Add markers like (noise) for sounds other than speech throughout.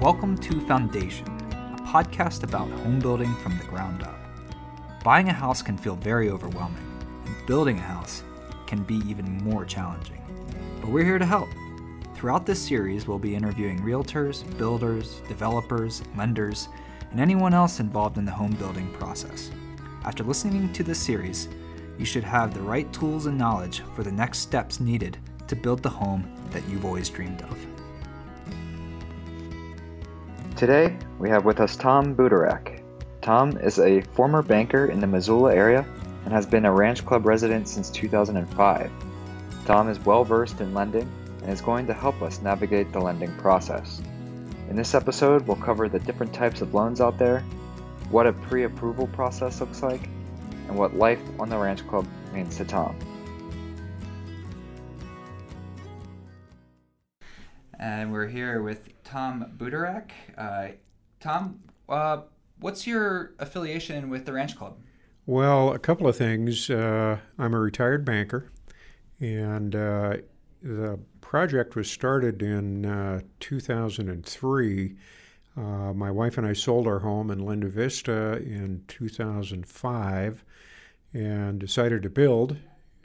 Welcome to Foundation, a podcast about home building from the ground up. Buying a house can feel very overwhelming, and building a house can be even more challenging. But we're here to help. Throughout this series, we'll be interviewing realtors, builders, developers, lenders, and anyone else involved in the home building process. After listening to this series, you should have the right tools and knowledge for the next steps needed to build the home that you've always dreamed of. Today, we have with us Tom Budarak. Tom is a former banker in the Missoula area and has been a Ranch Club resident since 2005. Tom is well versed in lending and is going to help us navigate the lending process. In this episode, we'll cover the different types of loans out there, what a pre approval process looks like, and what life on the Ranch Club means to Tom. And we're here with Tom Budarak. Uh, Tom, uh, what's your affiliation with the Ranch Club? Well, a couple of things. Uh, I'm a retired banker, and uh, the project was started in uh, 2003. Uh, my wife and I sold our home in Linda Vista in 2005 and decided to build.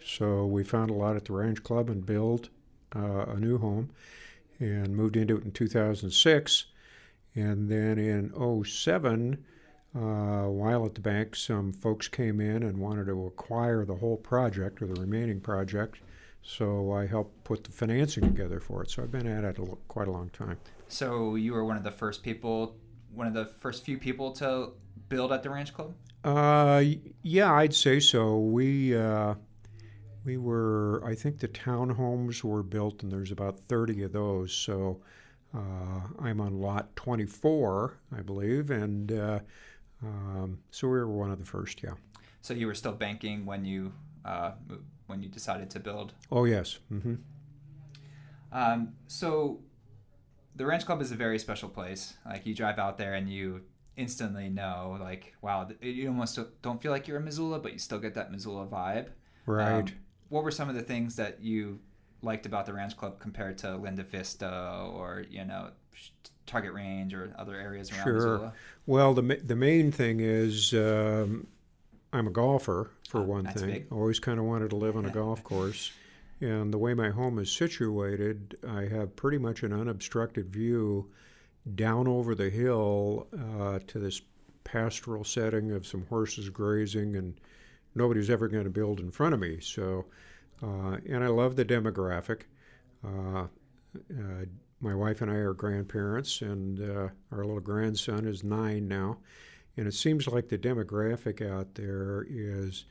So we found a lot at the Ranch Club and built a new home and moved into it in 2006. And then in 07, uh, while at the bank, some folks came in and wanted to acquire the whole project or the remaining project. So I helped put the financing together for it. So I've been at it a, quite a long time. So you were one of the first people, one of the first few people to build at the Ranch Club? Uh, yeah, I'd say so. We uh, we were, I think the townhomes were built, and there's about 30 of those. So uh, I'm on lot 24, I believe, and uh, um, so we were one of the first. Yeah. So you were still banking when you uh, when you decided to build. Oh yes. Mm-hmm. Um, so the Ranch Club is a very special place. Like you drive out there and you instantly know, like, wow, you almost don't feel like you're in Missoula, but you still get that Missoula vibe. Right. Um, what were some of the things that you liked about the Ranch Club compared to Linda Vista or you know Target Range or other areas around sure. Missoula? Well, the the main thing is um, I'm a golfer for oh, one thing. Big. Always kind of wanted to live on a (laughs) golf course. And the way my home is situated, I have pretty much an unobstructed view down over the hill uh, to this pastoral setting of some horses grazing and nobody's ever going to build in front of me. So, uh, and I love the demographic. Uh, uh, my wife and I are grandparents, and uh, our little grandson is nine now. And it seems like the demographic out there is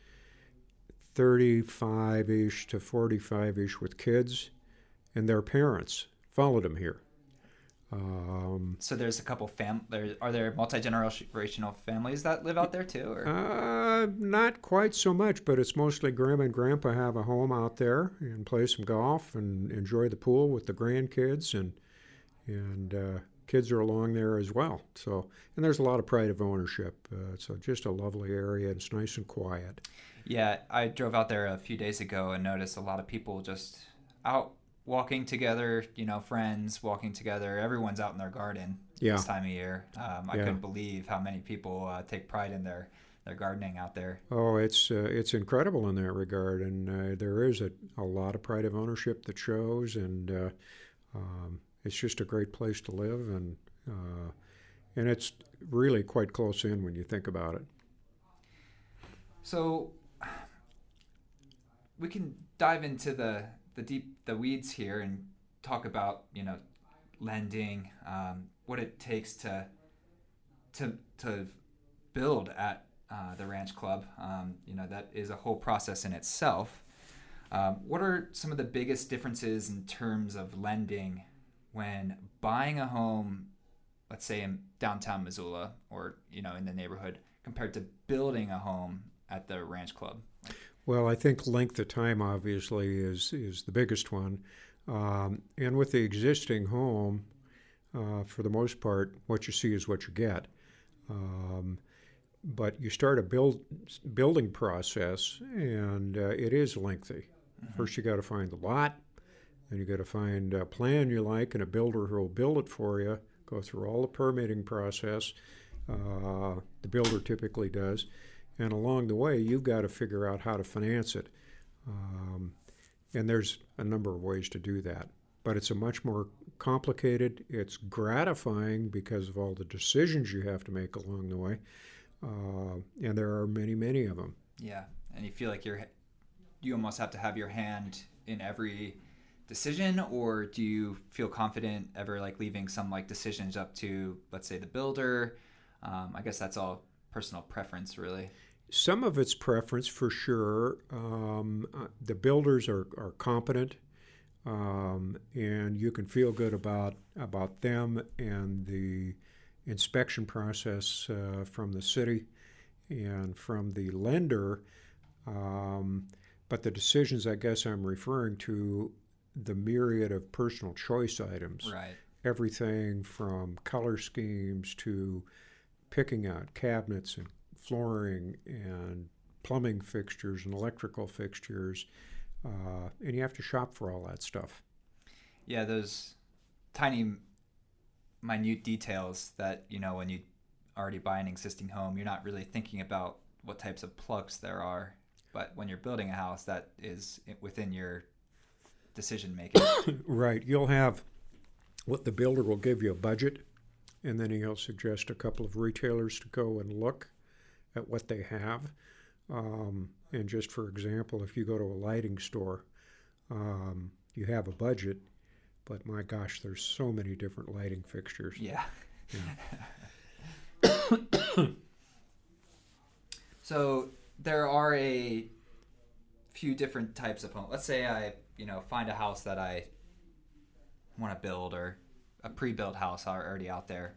35 ish to 45 ish with kids, and their parents followed them here. Um, so there's a couple fam. There are there multi generational families that live out there too, or uh, not quite so much. But it's mostly grandma and grandpa have a home out there and play some golf and enjoy the pool with the grandkids and and uh, kids are along there as well. So and there's a lot of pride of ownership. Uh, so just a lovely area. It's nice and quiet. Yeah, I drove out there a few days ago and noticed a lot of people just out walking together, you know, friends walking together. Everyone's out in their garden yeah. this time of year. Um, I yeah. couldn't believe how many people uh, take pride in their their gardening out there. Oh, it's uh, it's incredible in that regard, and uh, there is a, a lot of pride of ownership that shows, and uh, um, it's just a great place to live, and uh, and it's really quite close in when you think about it. So we can dive into the the deep the weeds here and talk about you know lending, um, what it takes to to to build at uh, the Ranch Club. Um, you know that is a whole process in itself. Um, what are some of the biggest differences in terms of lending when buying a home, let's say in downtown Missoula or you know in the neighborhood, compared to building a home at the Ranch Club? Well, I think length of time obviously is is the biggest one, um, and with the existing home, uh, for the most part, what you see is what you get. Um, but you start a build building process, and uh, it is lengthy. Mm-hmm. First, you got to find the lot, then you got to find a plan you like and a builder who will build it for you go through all the permitting process. Uh, the builder typically does. And along the way, you've got to figure out how to finance it. Um, and there's a number of ways to do that. But it's a much more complicated, it's gratifying because of all the decisions you have to make along the way. Uh, and there are many, many of them. Yeah. And you feel like you're, you almost have to have your hand in every decision or do you feel confident ever like leaving some like decisions up to let's say the builder um, i guess that's all personal preference really some of it's preference for sure um, uh, the builders are, are competent um, and you can feel good about about them and the inspection process uh, from the city and from the lender um, but the decisions i guess i'm referring to the myriad of personal choice items. Right. Everything from color schemes to picking out cabinets and flooring and plumbing fixtures and electrical fixtures. Uh, and you have to shop for all that stuff. Yeah, those tiny, minute details that, you know, when you already buy an existing home, you're not really thinking about what types of plugs there are. But when you're building a house, that is within your decision making. (coughs) right. You'll have what the builder will give you a budget, and then he'll suggest a couple of retailers to go and look at what they have. Um, and just for example, if you go to a lighting store, um, you have a budget, but my gosh, there's so many different lighting fixtures. Yeah. (coughs) so there are a few different types of homes. Let's say I you know find a house that I want to build or a pre-built house already out there.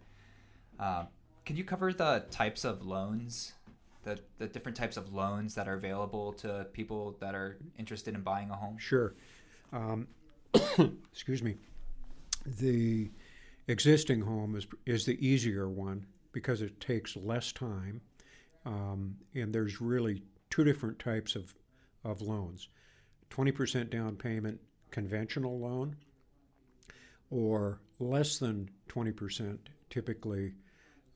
Uh, can you cover the types of loans, the the different types of loans that are available to people that are interested in buying a home? Sure. Um, (coughs) excuse me. The existing home is is the easier one because it takes less time, um, and there's really two different types of of loans. 20% down payment conventional loan or less than 20% typically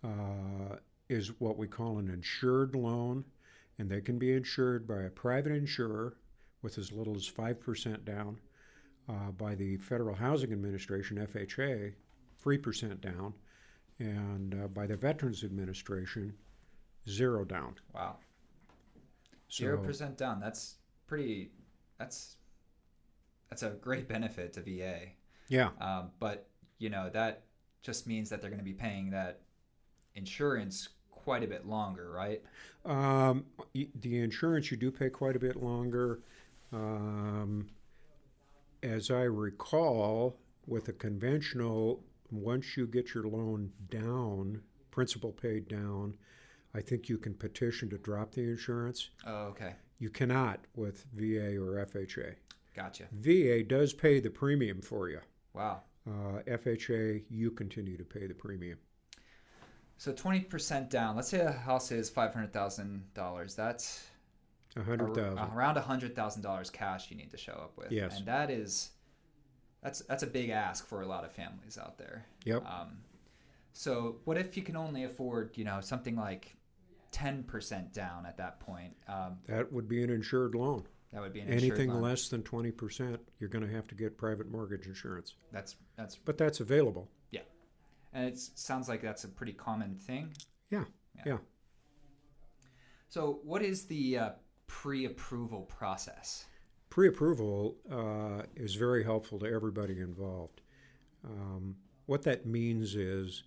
uh, is what we call an insured loan and they can be insured by a private insurer with as little as 5% down uh, by the federal housing administration fha 3% down and uh, by the veterans administration zero down wow zero percent down that's pretty that's that's a great benefit to VA. Yeah. Um, but you know that just means that they're going to be paying that insurance quite a bit longer, right? Um, the insurance you do pay quite a bit longer. Um, as I recall, with a conventional, once you get your loan down, principal paid down, I think you can petition to drop the insurance. Oh, okay. You cannot with VA or FHA. Gotcha. VA does pay the premium for you. Wow. Uh, FHA, you continue to pay the premium. So twenty percent down. Let's say a house is five hundred thousand dollars. That's a hundred thousand. Around a hundred thousand dollars cash you need to show up with. Yes. And that is, that's that's a big ask for a lot of families out there. Yep. Um, so what if you can only afford, you know, something like 10% down at that point. Um, that would be an insured loan. That would be an anything loan. less than 20%, you're going to have to get private mortgage insurance. That's that's But that's available. Yeah. And it sounds like that's a pretty common thing. Yeah. Yeah. yeah. So, what is the uh, pre-approval process? Pre-approval uh, is very helpful to everybody involved. Um, what that means is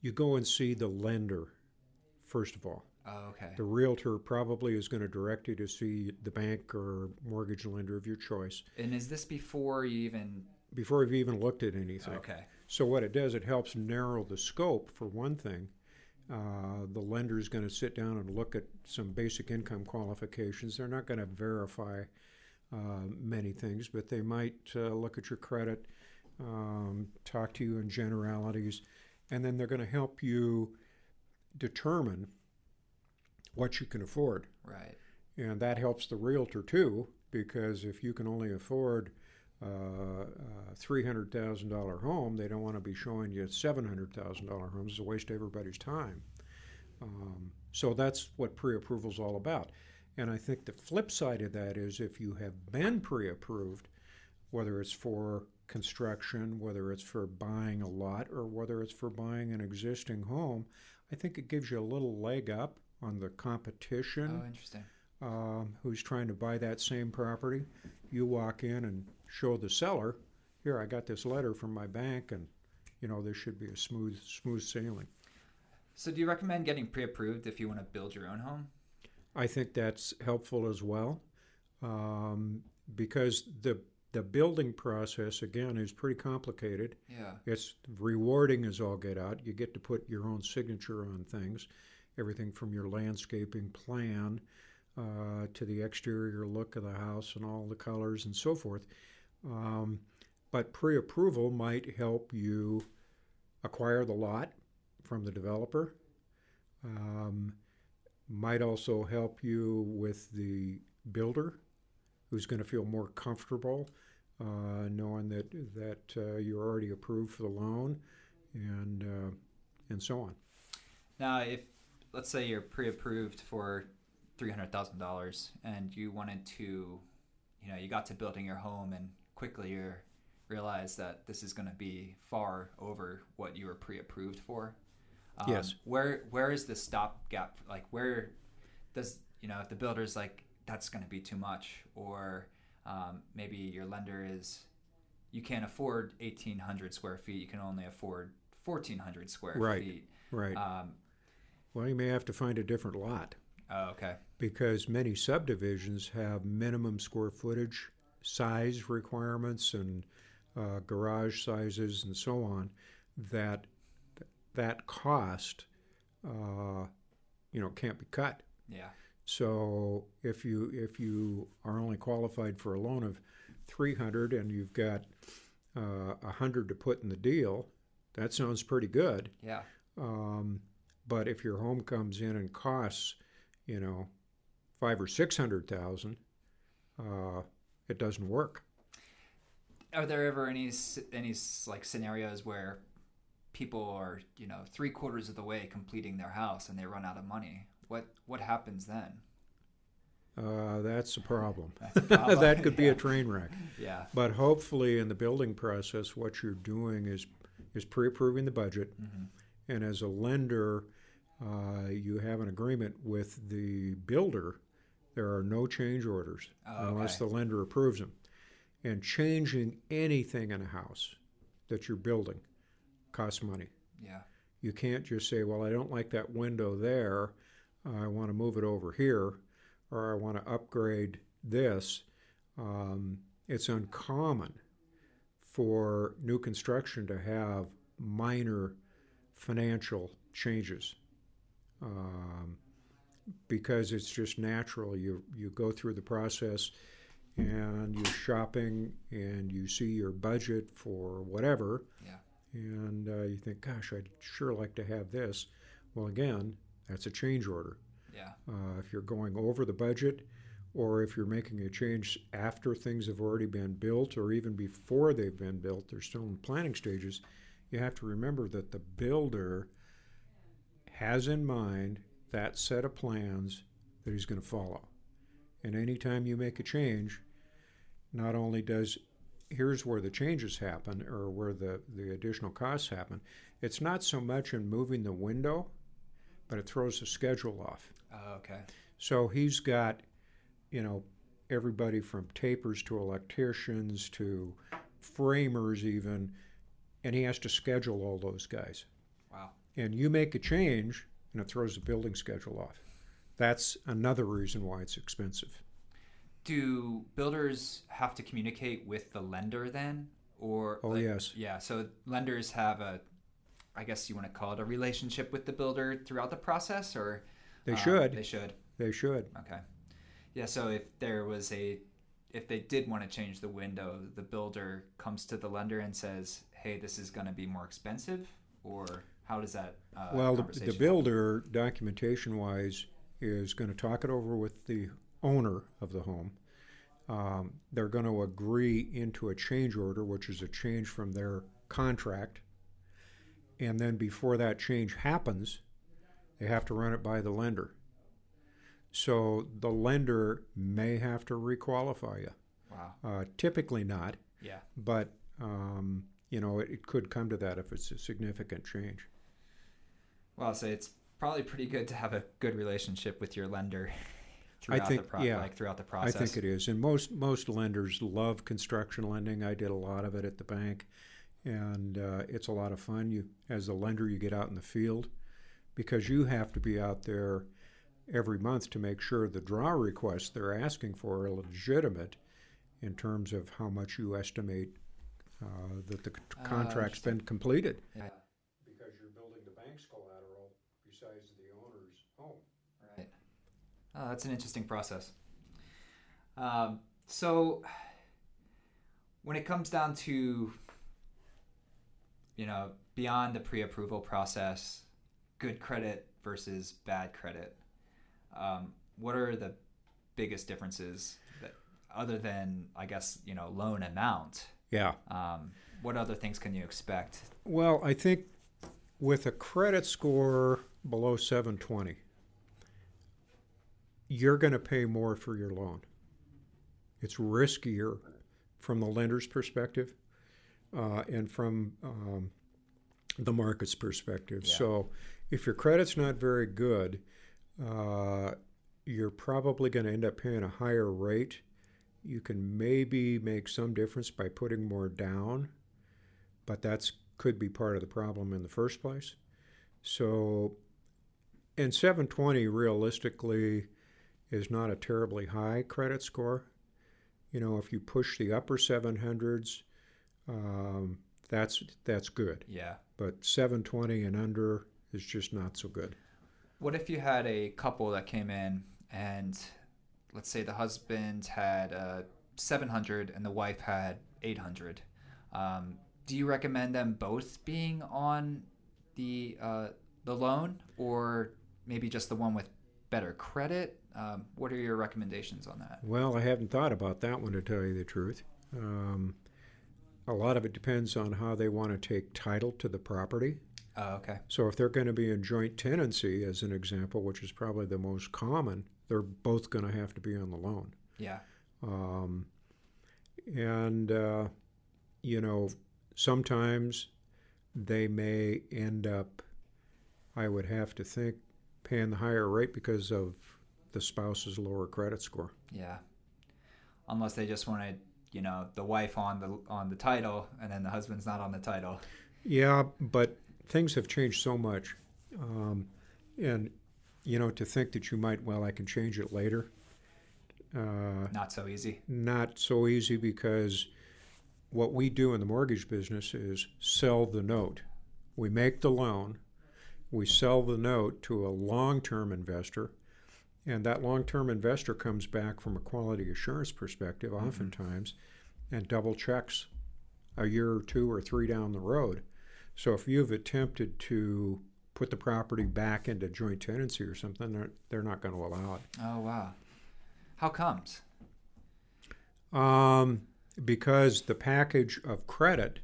you go and see the lender first of all. Oh, okay. The realtor probably is going to direct you to see the bank or mortgage lender of your choice. And is this before you even before you've even looked at anything? Okay. So what it does, it helps narrow the scope for one thing. Uh, the lender is going to sit down and look at some basic income qualifications. They're not going to verify uh, many things, but they might uh, look at your credit, um, talk to you in generalities, and then they're going to help you determine what you can afford. Right. And that helps the realtor too, because if you can only afford $300,000 home, they don't want to be showing you $700,000 homes. It's a waste of everybody's time. Um, so that's what pre approval is all about. And I think the flip side of that is if you have been pre approved, whether it's for construction, whether it's for buying a lot, or whether it's for buying an existing home, I think it gives you a little leg up on the competition. Oh, interesting. Um, who's trying to buy that same property? You walk in and show the seller, here, I got this letter from my bank, and you know this should be a smooth, smooth sailing. So, do you recommend getting pre-approved if you want to build your own home? I think that's helpful as well, um, because the the building process again is pretty complicated. Yeah. It's rewarding as all get out. You get to put your own signature on things, everything from your landscaping plan uh, to the exterior look of the house and all the colors and so forth. Um, but pre-approval might help you acquire the lot from the developer. Um, might also help you with the builder who's going to feel more comfortable uh, knowing that that uh, you're already approved for the loan, and uh, and so on. Now, if let's say you're pre-approved for three hundred thousand dollars, and you wanted to, you know, you got to building your home, and quickly you realize that this is going to be far over what you were pre-approved for. Um, yes. Where where is the stopgap? Like where does you know if the builder's like that's going to be too much, or um, maybe your lender is you can't afford 1,800 square feet. You can only afford 1,400 square right. feet. Right. Um, well, you may have to find a different lot. Oh, okay. Because many subdivisions have minimum square footage size requirements and uh, garage sizes and so on that that cost uh, you know can't be cut. Yeah. So if you if you are only qualified for a loan of 300 and you've got uh, 100 to put in the deal, that sounds pretty good. Yeah. Um, but if your home comes in and costs, you know, five or six hundred thousand, uh, it doesn't work. Are there ever any any like scenarios where people are you know three quarters of the way completing their house and they run out of money? what what happens then? Uh, that's a problem. That's (laughs) a problem. that could yeah. be a (laughs) train wreck. Yeah. But hopefully, in the building process, what you're doing is is pre-approving the budget, mm-hmm. and as a lender, uh, you have an agreement with the builder. There are no change orders oh, unless okay. the lender approves them. And changing anything in a house that you're building costs money. Yeah. You can't just say, "Well, I don't like that window there." I want to move it over here, or I want to upgrade this. Um, it's uncommon for new construction to have minor financial changes um, because it's just natural. You you go through the process and you're shopping and you see your budget for whatever, yeah. and uh, you think, "Gosh, I'd sure like to have this." Well, again, that's a change order. Yeah. Uh, if you're going over the budget, or if you're making a change after things have already been built, or even before they've been built, they're still in planning stages. You have to remember that the builder has in mind that set of plans that he's going to follow. And anytime you make a change, not only does here's where the changes happen or where the, the additional costs happen, it's not so much in moving the window but it throws the schedule off. Oh, okay. So he's got, you know, everybody from tapers to electricians to framers even, and he has to schedule all those guys. And you make a change, and it throws the building schedule off. That's another reason why it's expensive. Do builders have to communicate with the lender then? Or oh like, yes, yeah. So lenders have a I guess you want to call it a relationship with the builder throughout the process, or they uh, should. They should. They should. Okay. Yeah. So if there was a, if they did want to change the window, the builder comes to the lender and says, "Hey, this is going to be more expensive," or how does that? Uh, well, the, the builder, documentation-wise, is going to talk it over with the owner of the home. um, they're going to agree into a change order, which is a change from their contract. And then before that change happens, they have to run it by the lender. So the lender may have to requalify you. Wow. Uh, typically not, Yeah. but um, you know it, it could come to that if it's a significant change. Well, so it's probably pretty good to have a good relationship with your lender (laughs) throughout think- the pro- yeah. like throughout the process. I think it is, and most most lenders love construction lending. I did a lot of it at the bank, and uh, it's a lot of fun. You, as a lender, you get out in the field because you have to be out there every month to make sure the draw requests they're asking for are legitimate in terms of how much you estimate uh, that the c- Ah, contract's been completed. Yeah. Because you're building the bank's collateral besides the owner's home. Right. Oh, that's an interesting process. Um, so, when it comes down to, you know, beyond the pre-approval process, good credit versus bad credit, um, what are the biggest differences that, other than I guess you know loan amount? Yeah. Um, what other things can you expect? Well, I think with a credit score below 720, you're going to pay more for your loan. It's riskier from the lender's perspective uh, and from um, the market's perspective. Yeah. So if your credit's not very good, uh, you're probably going to end up paying a higher rate. You can maybe make some difference by putting more down, but that's could be part of the problem in the first place. So, and 720 realistically is not a terribly high credit score. You know, if you push the upper 700s, um, that's that's good. Yeah. But 720 and under is just not so good. What if you had a couple that came in and let's say the husband had uh, 700 and the wife had 800? Um, do you recommend them both being on the uh, the loan or maybe just the one with better credit? Um, what are your recommendations on that? Well, I haven't thought about that one to tell you the truth. Um, a lot of it depends on how they want to take title to the property. Oh, okay. So if they're going to be in joint tenancy, as an example, which is probably the most common, they're both going to have to be on the loan. Yeah. Um, and, uh, you know, sometimes they may end up, I would have to think, paying the higher rate because of the spouse's lower credit score. Yeah. Unless they just wanted, you know, the wife on the on the title and then the husband's not on the title. Yeah, but things have changed so much. Um, and, you know, to think that you might, well, I can change it later. Uh, Not so easy. not so easy because what we do in the mortgage business is sell the note. We make the loan, we sell the note to a long term investor, and that long term investor comes back from a quality assurance perspective, oftentimes, and double checks a year or two or three down the road. So if you've attempted to put the property back into joint tenancy or something, they're, they're not going to allow it. Oh wow. How comes? Um, because the package of credit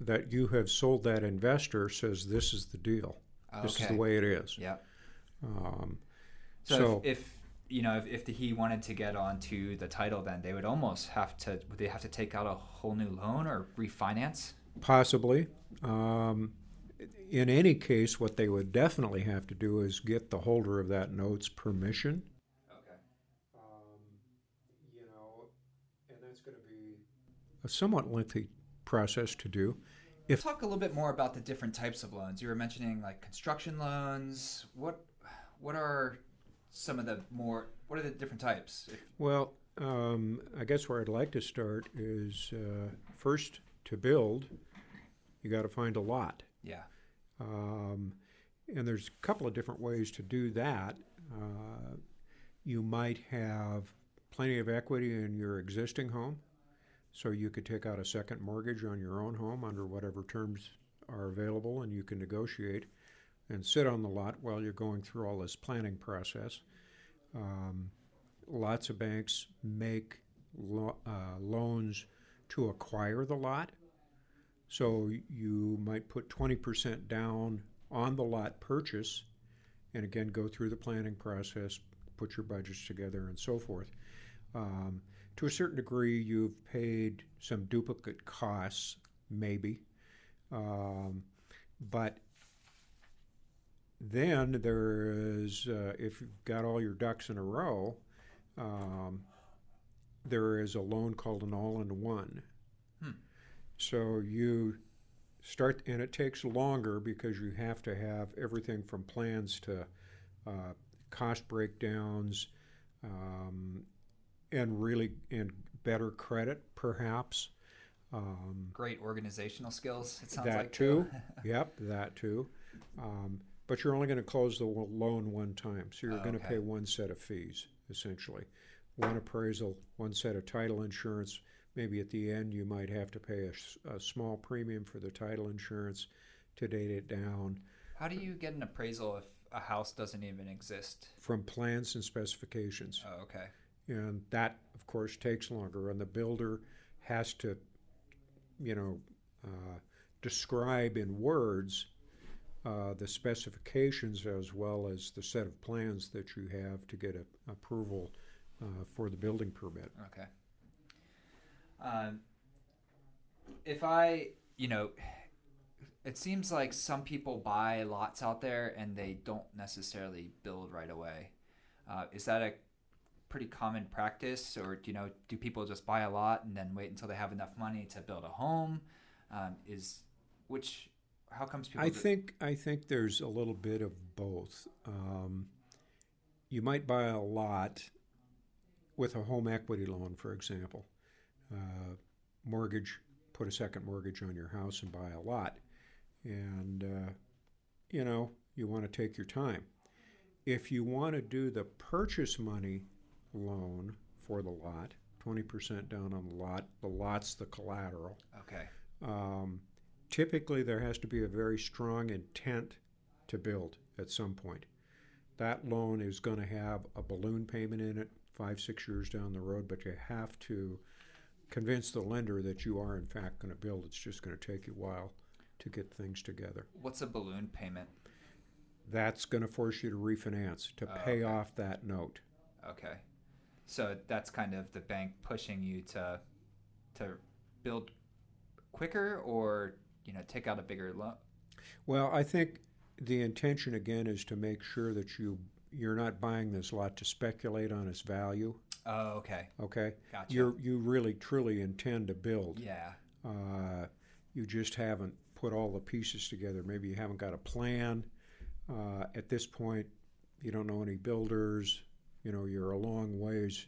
that you have sold that investor says this is the deal. This is the way it is. Yeah. Um, So, So- if, if you know if, if the, he wanted to get onto the title, then they would almost have to would they have to take out a whole new loan or refinance? possibly. Um, in any case, what they would definitely have to do is get the holder of that note's permission. Okay. Um, you know, and that's going to be a somewhat lengthy process to do. If- talk a little bit more about the different types of loans. You were mentioning like construction loans. What what are some of the more what are the different types? Well, um, I guess where I'd like to start is uh, first to build, you got to find a lot. yeah. Um, and there's a couple of different ways to do that. Uh, you might have plenty of equity in your existing home, so you could take out a second mortgage on your own home under whatever terms are available, and you can negotiate and sit on the lot while you're going through all this planning process. Um, lots of banks make lo- uh, loans to acquire the lot. So you might put 20% down on the lot purchase and again go through the planning process, put your budgets together, and so forth. Um, to a certain degree, you've paid some duplicate costs, maybe. Um, but then there is, uh, if you've got all your ducks in a row, um, there is a loan called an all in one. Hmm. So you start, and it takes longer because you have to have everything from plans to uh, cost breakdowns um, and really and better credit, perhaps. Um, Great organizational skills. It sounds that like too. (laughs) yep, that too. Um, but you're only going to close the loan one time, so you're Oh, going to okay. pay one set of fees essentially. One appraisal, one set of title insurance. Maybe at the end you might have to pay a small premium for the title insurance to date it down How do you get an appraisal if a house doesn't even exist? from plans and specifications. Oh, okay. and that of course takes longer and the builder has to you know uh, describe in words uh, the specifications as well as the set of plans that you have to get a, approval uh, for the building permit Okay. Um, if I, you know, it seems like some people buy lots out there and they don't necessarily build right away. Uh, is that a pretty common practice, or do you know, do people just buy a lot and then wait until they have enough money to build a home? Um, is which how comes people? I think I think there's a little bit of both. Um, you might buy a lot with a home equity loan, for example, uh, mortgage, put a second mortgage on your house and buy a lot, and uh, you know you want to take your time. If you want to do the purchase money loan for the lot, twenty percent down on the lot, the lot's the collateral. okay. Um, typically, there has to be a very strong intent to build at some point. That loan is going to have a balloon payment in it five, six years down the road, but you have to convince the lender that you are, in fact, going to build. It's just going to take you a while to get things together. What's a balloon payment? That's going to force you to refinance to Oh, pay okay. off that note. Okay. So that's kind of the bank pushing you to to build quicker or, you know, take out a bigger loan. Well, I think the intention again is to make sure that you you're not buying this lot to speculate on its value. Oh, okay. Okay, Gotcha. you you really truly intend to build. yeah. Uh, you just haven't put all the pieces together. Maybe you haven't got a plan. Uh, at this point, you don't know any builders. You know, you're a long ways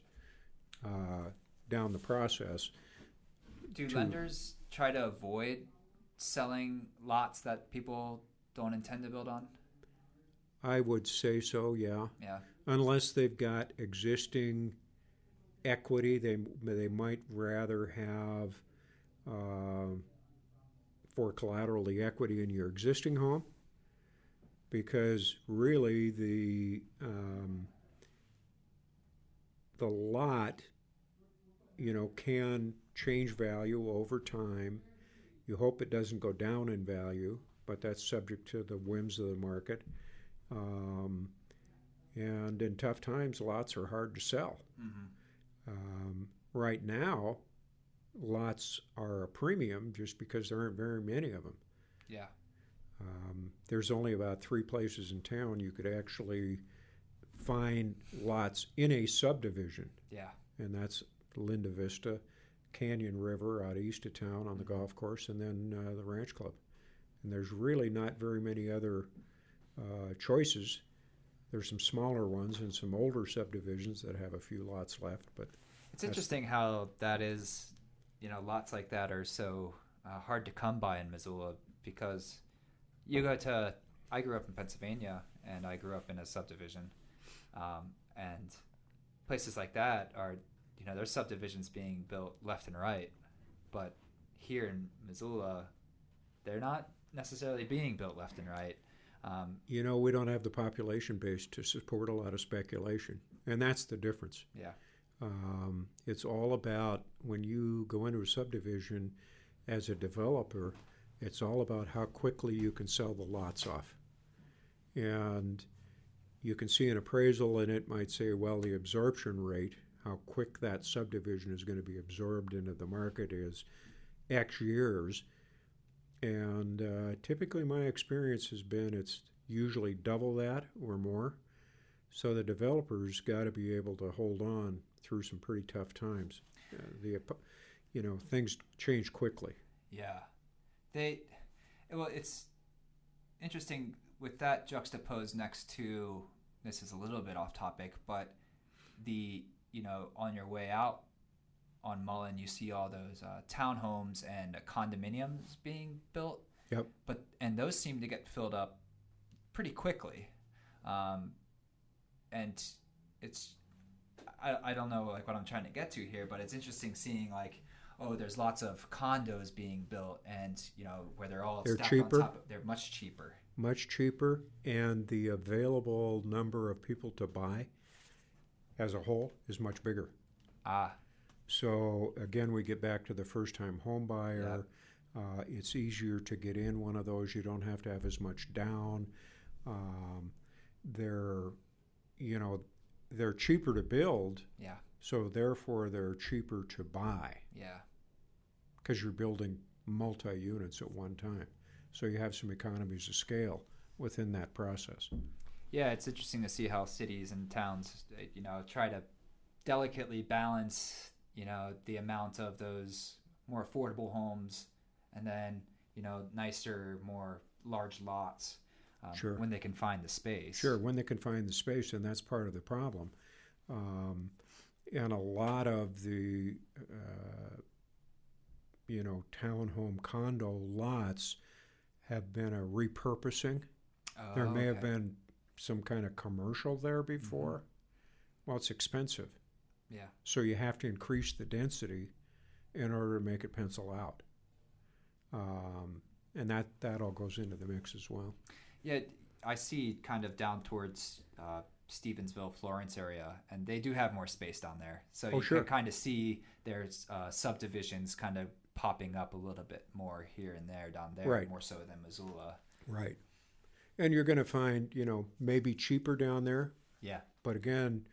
uh, down the process. Do to- lenders try to avoid selling lots that people don't intend to build on? I would say so, yeah. Yeah. Unless they've got existing equity, they they might rather have um for collateral the equity in your existing home, because really the um, the lot, you know, can change value over time. You hope it doesn't go down in value, but that's subject to the whims of the market. Um, and in tough times, lots are hard to sell. hmm Um, right now, lots are a premium just because there aren't very many of them. Yeah. Um, there's only about three places in town you could actually find lots in a subdivision, Yeah. and that's Linda Vista, Canyon River out east of town on the golf course, and then uh, the Ranch Club. And there's really not very many other uh, choices. There's some smaller ones and some older subdivisions that have a few lots left, but It's interesting how that is, you know, lots like that are so uh, hard to come by in Missoula because you go to, I grew up in Pennsylvania and I grew up in a subdivision. Um, and places like that are, you know, there's subdivisions being built left and right. But here in Missoula, they're not necessarily being built left and right. Um, you know, we don't have the population base to support a lot of speculation, and that's the difference. yeah. Um, it's all about when you go into a subdivision as a developer, it's all about how quickly you can sell the lots off. And you can see an appraisal and it might say, well, the absorption rate, how quick that subdivision is going to be absorbed into the market is X years. And uh, typically, my experience has been it's usually double that or more. So the developers got to be able to hold on through some pretty tough times. Uh, the, you know, things change quickly. Yeah, they. Well, it's interesting with that juxtaposed next to this is a little bit off topic, but the you know on your way out on Mullan, you see all those uh, townhomes and condominiums being built. Yep. But and those seem to get filled up pretty quickly, um, and it's I, I don't know like what I'm trying to get to here, but it's interesting seeing like oh there's lots of condos being built and you know where they're all they're stacked cheaper. on top. Of, they're much cheaper. Much cheaper, and the available number of people to buy as a whole is much bigger. Ah. So again, we get back to the first-time home buyer. Uh, it's easier to get in one of those. You don't have to have as much down. Um, they're, you know, they're cheaper to build. Yeah. So therefore, they're cheaper to buy. Yeah. Because you're building multi units at one time. So you have some economies of scale within that process. Yeah, it's interesting to see how cities and towns, you know, try to delicately balance, you know, the amount of those more affordable homes and then, you know, nicer, more large lots um, sure. when they can find the space. Sure, when they can find the space, and that's part of the problem. Um, and a lot of the, uh, you know, townhome condo lots have been a repurposing. Oh, there may okay. have been some kind of commercial there before. Mm-hmm. Well, it's expensive. Yeah. So you have to increase the density in order to make it pencil out. Um, and that, that all goes into the mix as well. Yeah, I see kind of down towards uh, Stevensville, Florence area, and they do have more space down there. So Oh, you sure. can kind of see there's uh, subdivisions kind of popping up a little bit more here and there down there, Right. more so than Missoula. Right. And you're going to find, you know, maybe cheaper down there, Yeah. but again,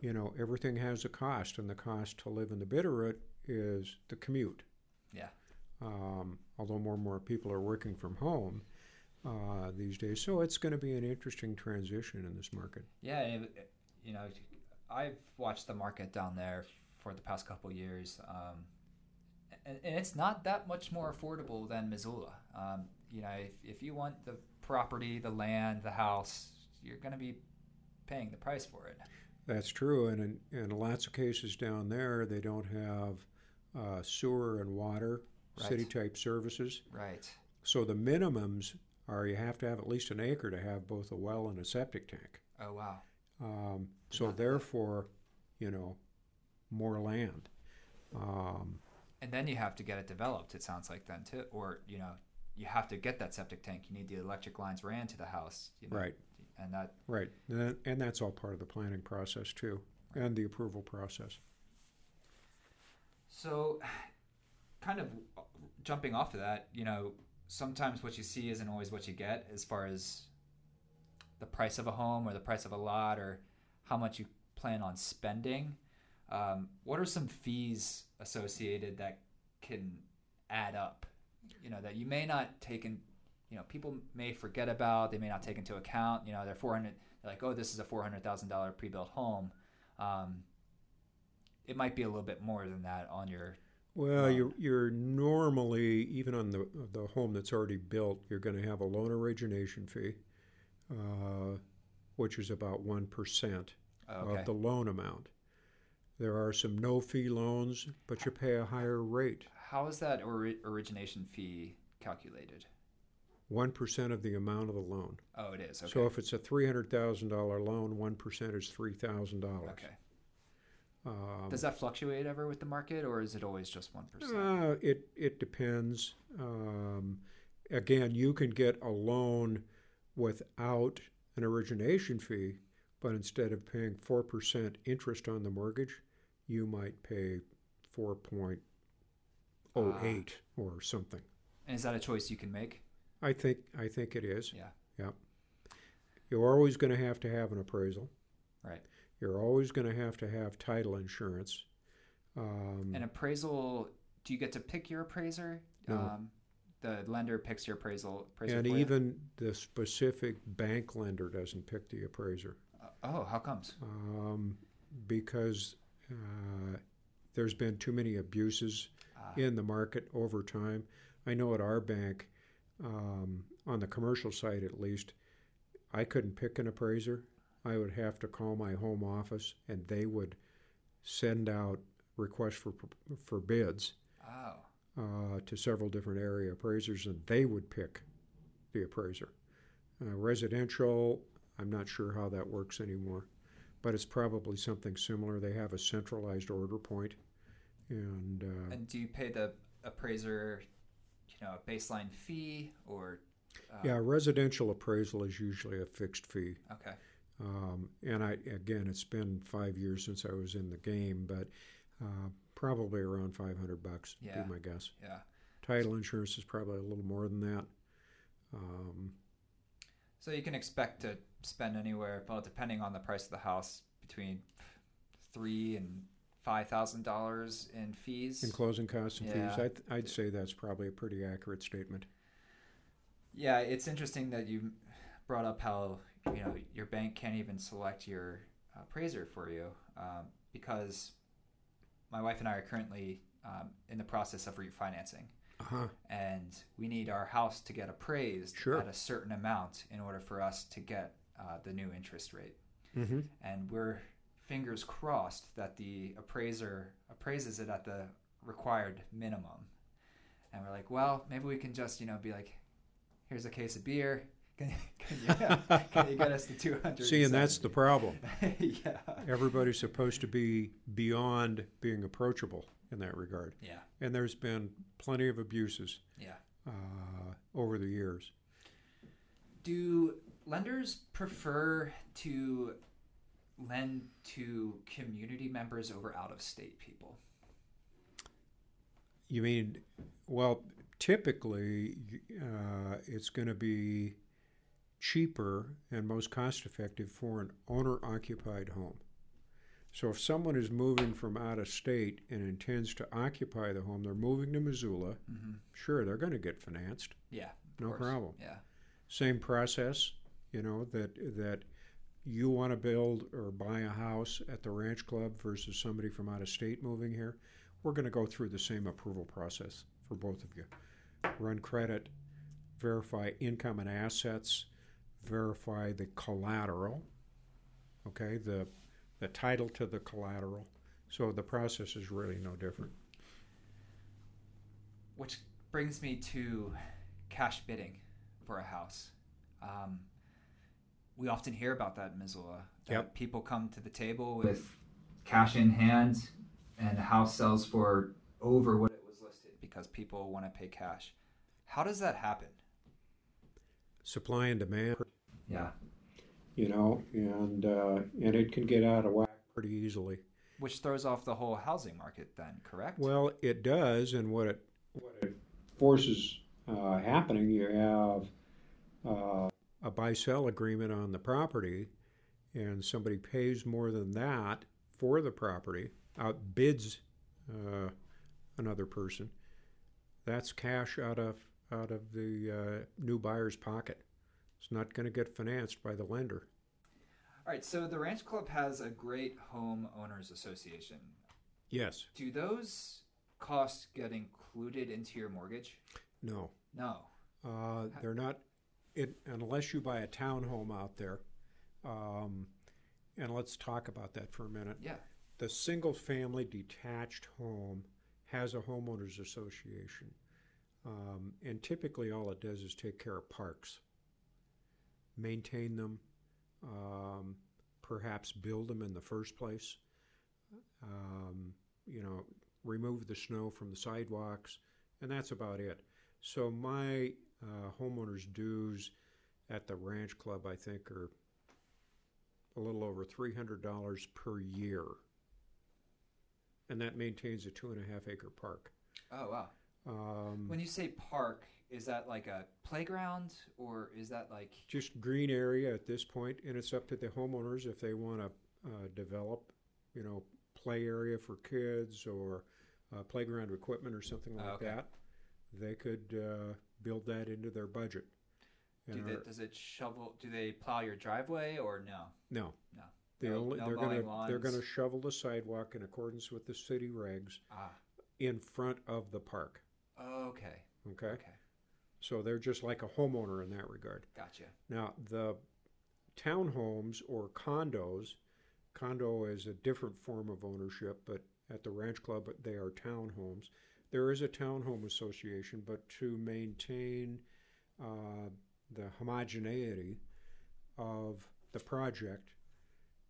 you know, everything has a cost, and the cost to live in the Bitterroot is the commute. Yeah. Um, although more and more people are working from home uh, these days, so it's going to be an interesting transition in this market. Yeah, it- you know, I've watched the market down there for the past couple of years, um, and, and it's not that much more affordable than Missoula. Um, you know, if, if you want the property, the land, the house, you're going to be paying the price for it. That's true, and in, in lots of cases down there, they don't have uh, sewer and water, Right. city type services. Right. So the minimums are you have to have at least an acre to have both a well and a septic tank. Oh wow. Um, so not- therefore, you know, more land. Um, And then you have to get it developed. It sounds like then too, or you know, you have to get that septic tank. You need the electric lines ran to the house. You know, Right. And that right, and, that's all part of the planning process too, and the approval process. So, kind of jumping off of that, you know, sometimes what you see isn't always what you get as far as the price of a home or the price of a lot or how much you plan on spending. Um, what are some fees associated that can add up? You know, that you may not take in, you know, people may forget about, they may not take into account. You know, they're 400, they're like, oh, this is a $400,000 pre built home. Um, it might be a little bit more than that on your Well, Wow. you're, you're normally, even on the, the home that's already built, you're going to have a loan origination fee, uh, which is about 1% okay. of the loan amount. There are some no fee loans, but you pay a higher rate. How is that ori- origination fee calculated? 1% of the amount of the loan. Oh, it is. Okay. So if it's a $300,000 loan, 1% is $3,000. okay. Um, Does that fluctuate ever with the market, or is it always just one percent? Uh, it it depends. Um, again, you can get a loan without an origination fee, but instead of paying four percent interest on the mortgage, you might pay 4.08 or something. And is that a choice you can make? I think I think it is. Yeah. Yeah. You're always going to have to have an appraisal. Right. You're always going to have to have title insurance. Um, An appraisal. Do you get to pick your appraiser? No. Um, the lender picks your appraisal. appraiser and you? even the specific bank lender doesn't pick the appraiser Uh, oh, how comes? um, because uh, there's been too many abuses Ah. in the market over time. I know at our bank, um, on the commercial side at least, I couldn't pick an appraiser. I would have to call my home office, and they would send out requests for for bids Oh. uh, to several different area appraisers, and they would pick the appraiser. Uh, residential, I'm not sure how that works anymore, but it's probably something similar. They have a centralized order point, and uh, And do you pay the appraiser, you know, a baseline fee or? Uh, yeah, residential appraisal is usually a fixed fee. Okay. Um, and I again, it's been five years since I was in the game, but uh, probably around 500 bucks. would Yeah. Be my guess. Yeah. Title insurance is probably a little more than that. Um, So you can expect to spend anywhere, well, depending on the price of the house, between three and five thousand dollars in fees. in closing costs and Yeah. fees, I'd, I'd say that's probably a pretty accurate statement. Yeah, it's interesting that you brought up how you know your bank can't even select your appraiser for you um, because my wife and I are currently um, in the process of refinancing, Uh-huh. and we need our house to get appraised Sure. at a certain amount in order for us to get uh, the new interest rate. Mm-hmm. and we're fingers crossed that the appraiser appraises it at the required minimum. And we're like, well, maybe we can just, you know, be like, here's a case of beer. (laughs) Can, can, you, can you get us to 200? See, and that's the problem. (laughs) yeah. Everybody's supposed to be beyond being approachable in that regard. Yeah. And there's been plenty of abuses Yeah. uh, over the years. Do lenders prefer to lend to community members over out of state people? You mean, well, typically uh, it's going to be cheaper and most cost effective for an owner occupied home. So if someone is moving from out of state and intends to occupy the home, they're moving to Missoula, Mm-hmm. sure, they're going to get financed. Yeah. No course. problem. Yeah. Same process, you know, that that you want to build or buy a house at the ranch club versus somebody from out of state moving here. We're going to go through the same approval process for both of you. Run credit, verify income and assets, verify the collateral, okay, the the title to the collateral. So the process is really no different. Which brings me to cash bidding for a house. Um, we often hear about that in Missoula. That Yep. People come to the table with cash in hand, and the house sells for over what it was listed because people want to pay cash. How does that happen? Supply and demand. Yeah. You know, and uh, and it can get out of whack pretty easily. Which throws off the whole housing market, then, correct? Well, it does, and what it what it forces uh, happening, you have uh, a buy-sell agreement on the property, and somebody pays more than that for the property, outbids uh, another person. That's cash out of out of the uh, new buyer's pocket. It's not going to get financed by the lender. All right, so the Ranch Club has a great homeowners association. Yes. Do those costs get included into your mortgage? No. No. Uh, they're not, it, unless you buy a townhome out there. Um, and let's talk about that for a minute. Yeah. The single family detached home has a homeowners association. Um, and typically all it does is take care of parks, maintain them, um, perhaps build them in the first place, um, you know, remove the snow from the sidewalks, and that's about it. So my uh, homeowners dues at the ranch club, I think, are a little over three hundred dollars per year. and that maintains a two and a half acre park. Oh wow. Um, When you say park, is that like a playground or is that like just green area at this point, and it's up to the homeowners if they want to uh, develop, you know, play area for kids or uh, playground equipment or something like Oh, okay. that. They could uh, build that into their budget. do they, our- does it shovel? Do they plow your driveway or no? no, No. they No- only no they're gonna they're gonna shovel the sidewalk in accordance with the city regs Ah. in front of the park. Okay. Okay, Okay. So they're just like a homeowner in that regard. Gotcha. Now, the townhomes or condos, condo is a different form of ownership, but at the ranch club they are townhomes. There is a townhome association, but to maintain uh, the homogeneity of the project,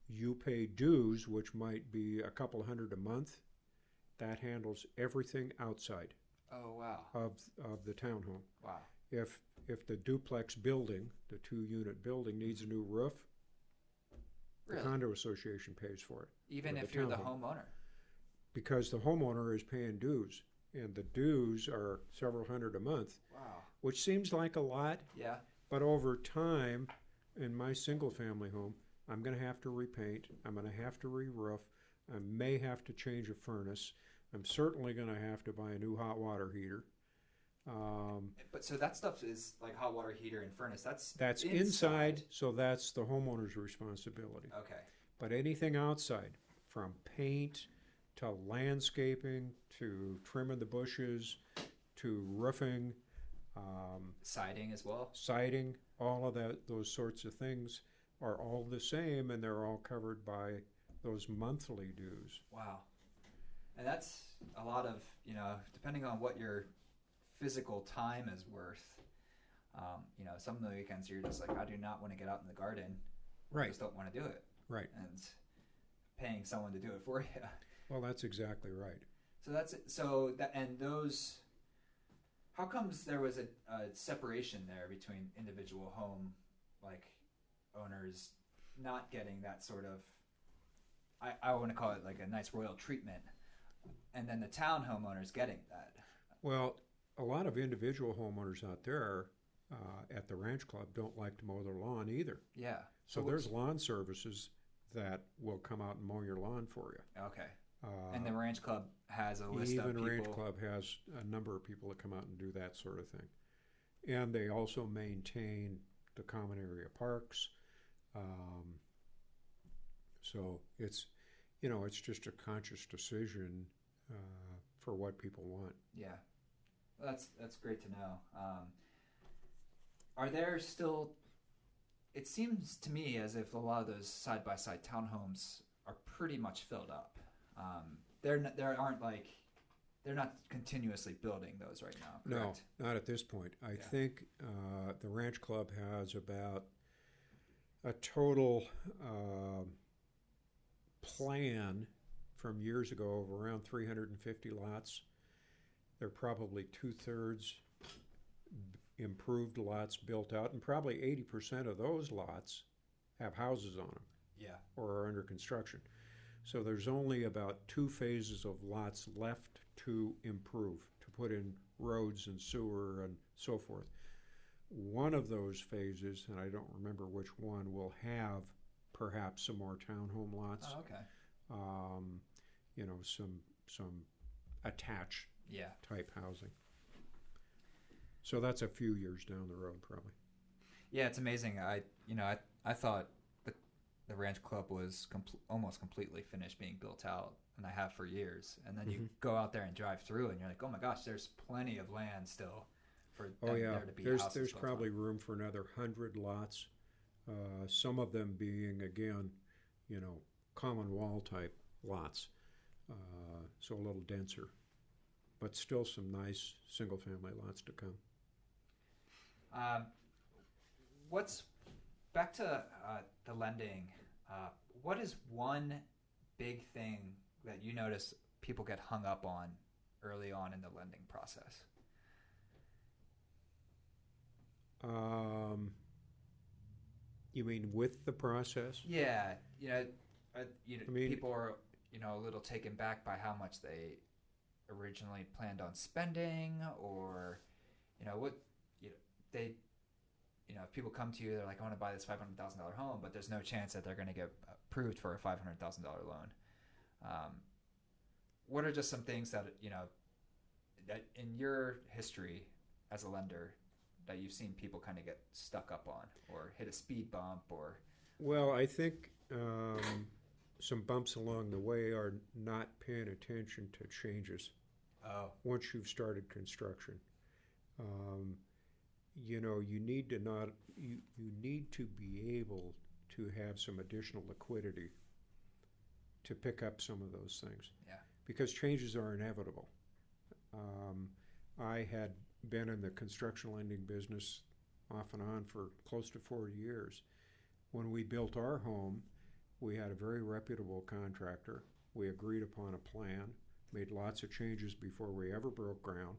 you pay dues, which might be a couple hundred a month. That handles everything outside Oh wow. of, of the townhome Wow. if if the duplex building, the two unit building needs a new roof, the Really? condo association pays for it Even if you're the townhome. homeowner. because the homeowner is paying dues and the dues are several hundred a month, Wow. which seems like a lot, Yeah. but over time in my single family home, I'm going to have to repaint, I'm going to have to re-roof, I may have to change a furnace. I'm certainly going to have to buy a new hot water heater. Um, But so that stuff is like hot water heater and furnace. That's That's inside, so that's the homeowner's responsibility. Okay. But anything outside, from paint to landscaping to trimming the bushes to roofing, um, Siding as well. siding, all of that, those sorts of things are all the same, and they're all covered by those monthly dues. Wow. And that's a lot of, you know, depending on what your physical time is worth. Um, you know, some of the weekends you're just like, I do not want to get out in the garden. I Right, just don't want to do it. right. And paying someone to do it for (laughs) you. Well, that's exactly right. So that's it. So that, and those, how comes there was a, a separation there between individual home, like, owners not getting that sort of, I, I want to call it like a nice royal treatment, and then the town homeowners getting that. Well, a lot of individual homeowners out there uh, at the ranch club don't like to mow their lawn either. Yeah. So what's- there's lawn services that will come out and mow your lawn for you. Okay. Uh, And the ranch club has a list even of people. The ranch Club has a number of people that come out and do that sort of thing, and they also maintain the common area parks. Um, so it's, you know, it's just a conscious decision uh, for what people want. Yeah, well, that's that's great to know. Um, are there still? It seems to me as if a lot of those side by side townhomes are pretty much filled up. Um, there n- there aren't like they're not continuously building those right now. Correct? No, not at this point. I Yeah. think uh, the Ranch Club has about a total um plan from years ago of around 350 lots. They're probably two thirds improved lots built out, and probably 80% of those lots have houses on them Yeah. or are under construction. So there's only about two phases of lots left to improve, to put in roads and sewer and so forth. One of those phases, and I don't remember which one, will have perhaps some more townhome lots. Oh, okay. Um, you know, some some attached Yeah. type housing. So that's a few years down the road, probably. Yeah, it's amazing. I you know I I thought the the ranch club was compl- almost completely finished being built out, and I have for years. And then you Mm-hmm. go out there and drive through, and you're like, oh my gosh, there's plenty of land still for Oh yeah, there to be there's there's probably on. room for another hundred lots. Uh, some of them being again, you know, common wall type lots, uh, so a little denser, but still some nice single family lots to come. Um, what's back to uh, the lending? Uh, what is one big thing that you notice people get hung up on early on in the lending process? Um, you mean with the process? Yeah, you know, uh, you know, I mean- people are you know, a little taken back by how much they originally planned on spending, or you know, what you know, they, you know, if people come to you, they're like, I want to buy this five hundred thousand dollar home, but there's no chance that they're going to get approved for a five hundred thousand dollar loan. Um, what are just some things that you know that in your history as a lender that you've seen people kind of get stuck up on or hit a speed bump or Well, I think um, some bumps along the way are not paying attention to changes oh once you've started construction. Um, you know, you need to not you, you need to be able to have some additional liquidity to pick up some of those things. Yeah. Because changes are inevitable. Um, I had been in the construction lending business off and on for close to 40 years. When we built our home, we had a very reputable contractor. We agreed upon a plan, made lots of changes before we ever broke ground,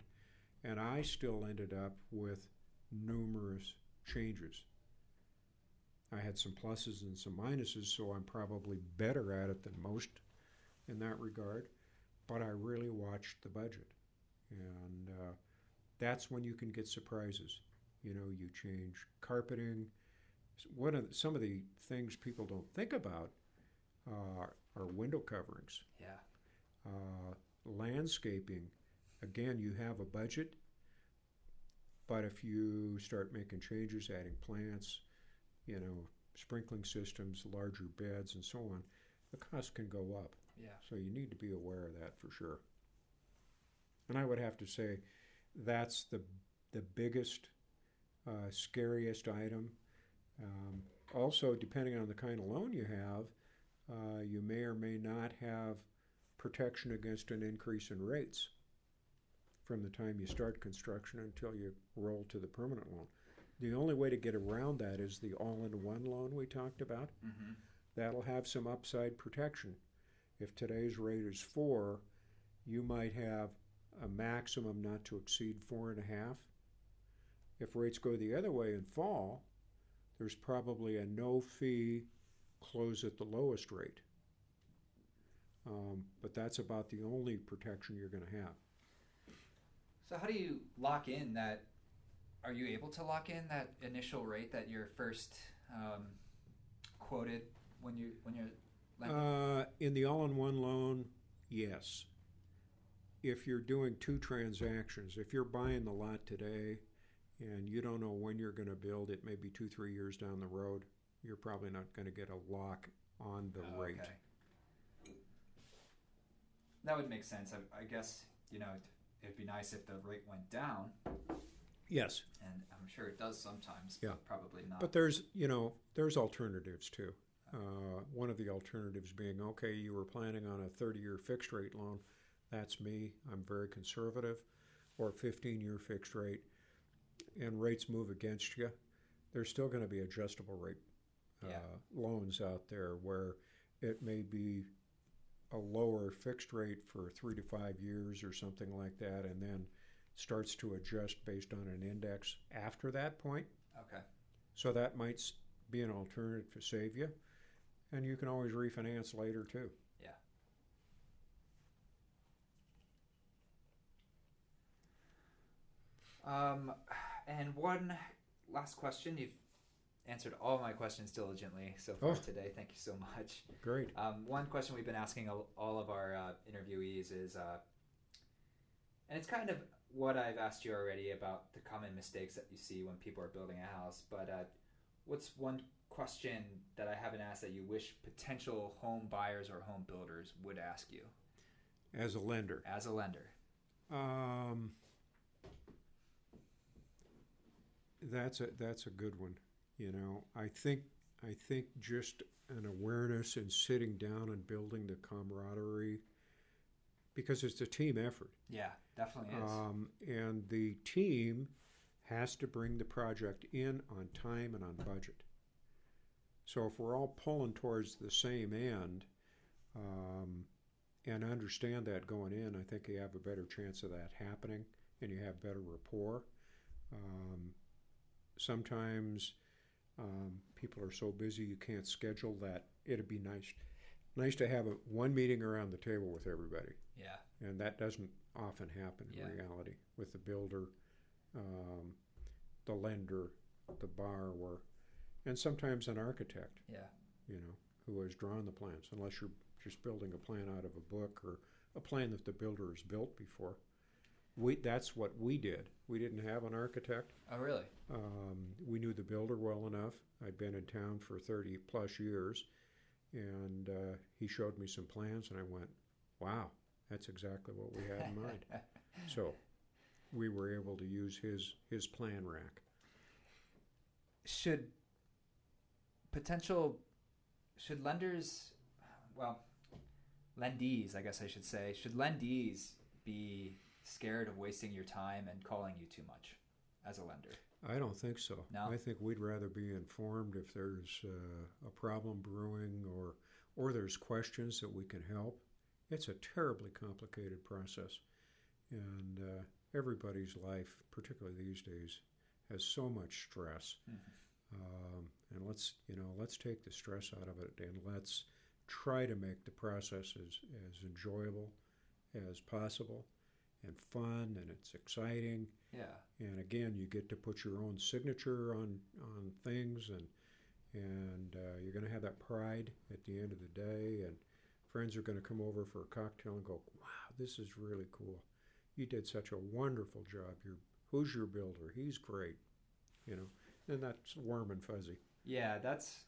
and I still ended up with numerous changes. I had some pluses and some minuses, so I'm probably better at it than most in that regard. But I really watched the budget, and uh, that's when you can get surprises. You know, you change carpeting. One of the, some of the things people don't think about uh, are window coverings, yeah uh, landscaping. Again, you have a budget, but if you start making changes, adding plants, you know, sprinkling systems, larger beds, and so on, the cost can go up. yeah So you need to be aware of that for sure. And I would have to say that's the the biggest, uh, scariest item. Also, depending on the kind of loan you have, uh, you may or may not have protection against an increase in rates from the time you start construction until you roll to the permanent loan. The only way to get around that is the all-in-one loan we talked about. mm-hmm. That'll have some upside protection. If today's rate is four, you might have a maximum not to exceed four and a half. If rates go the other way and fall, there's probably a no fee close at the lowest rate. Um, but that's about the only protection you're going to have. so how do you lock in that are you able to lock in that initial rate that you're first um, quoted when you when you're lending? Uh, in the all-in-one loan, yes. If you're doing two transactions, if you're buying the lot today and you don't know when you're going to build, it maybe two, three years down the road. You're probably not going to get a lock on the Oh, rate. okay. That would make sense. I, I guess you know it'd, it'd be nice if the rate went down, Yes, and I'm sure it does sometimes. Yeah. but probably not. but there's you know there's alternatives too. Uh, one of the alternatives being okay, you were planning on a 30-year fixed rate loan. That's me. I'm very conservative, or 15-year fixed rate, and rates move against you. There's still going to be adjustable rate uh, Yeah. loans out there where it may be a lower fixed rate for three to five years or something like that, and then starts to adjust based on an index after that point. okay. So that might be an alternative to save you, and you can always refinance later too. Yeah. Um, and one last question. You've answered all my questions diligently so far Oh. today. Thank you so much. Great. Um, one question we've been asking all of our uh, interviewees is, uh, and it's kind of what I've asked you already about the common mistakes that you see when people are building a house. But uh, what's one question that I haven't asked that you wish potential home buyers or home builders would ask you As a lender, as a lender? um, that's a that's a good one. You know, I think I think just an awareness and sitting down and building the camaraderie, because it's a team effort. Yeah, definitely is. Um, and the team has to bring the project in on time and on budget. So if we're all pulling towards the same end um, and understand that going in, I think you have a better chance of that happening and you have better rapport. Um, sometimes um, people are so busy you can't schedule that. It'd be nice nice to have a, one meeting around the table with everybody, Yeah. and that doesn't often happen in Yeah. reality with the builder, um, the lender, the borrower, and sometimes an architect. Yeah. you know, who has drawn the plans, unless you're just building a plan out of a book or a plan that the builder has built before. We, that's what we did. We didn't have an architect. Oh, really? Um, we knew the builder well enough. I'd been in town for 30 plus years, and uh, he showed me some plans, and I went, wow, that's exactly what we had in mind. (laughs) So we were able to use his, his plan rack. should potential should lenders well lendees i guess i should say should lendees be scared of wasting your time and calling you too much as a lender I don't think so. No? I think we'd rather be informed if there's uh, a problem brewing or or there's questions that we can help. It's a terribly complicated process, and uh, everybody's life, particularly these days, has so much stress. Um, and let's you know let's take the stress out of it and let's try to make the process as, as enjoyable as possible and fun and it's exciting. Yeah. And again you get to put your own signature on on things and and uh, you're going to have that pride at the end of the day and friends are going to come over for a cocktail and go wow this is really cool. You did such a wonderful job. You're who's your builder? He's great you know? And that's warm and fuzzy. Yeah that's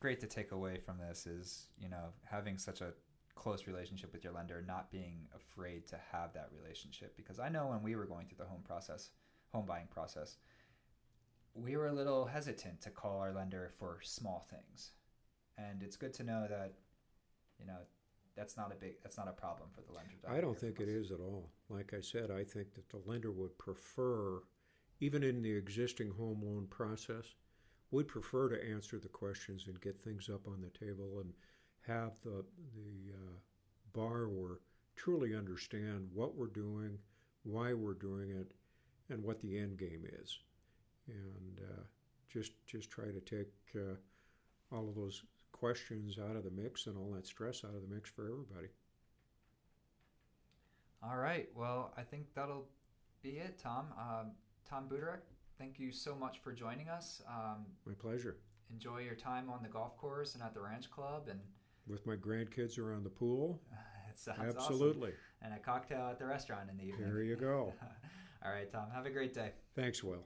great to take away from this is you know having such a close relationship with your lender not being afraid to have that relationship. Because i know when we were going through the home process home buying process we were a little hesitant to call our lender for small things. And it's good to know that you know that's not a big that's not a problem for the lender I don't think it is at all. Like I said, I think that the lender would prefer, even in the existing home loan process, would prefer to answer the questions and get things up on the table and have the the uh, borrower truly understand what we're doing, why we're doing it, and what the end game is, and uh, just just try to take uh, all of those questions out of the mix and all that stress out of the mix for everybody. All right. Well, I think that'll be it, Tom. Um, Tom Buderek, thank you so much for joining us. Um, My pleasure. enjoy your time on the golf course and at the ranch club, and with my grandkids around the pool. (laughs) it sounds awesome. Absolutely. And a cocktail at the restaurant in the evening. There you go. (laughs) All right, Tom. Have a great day. Thanks, Will.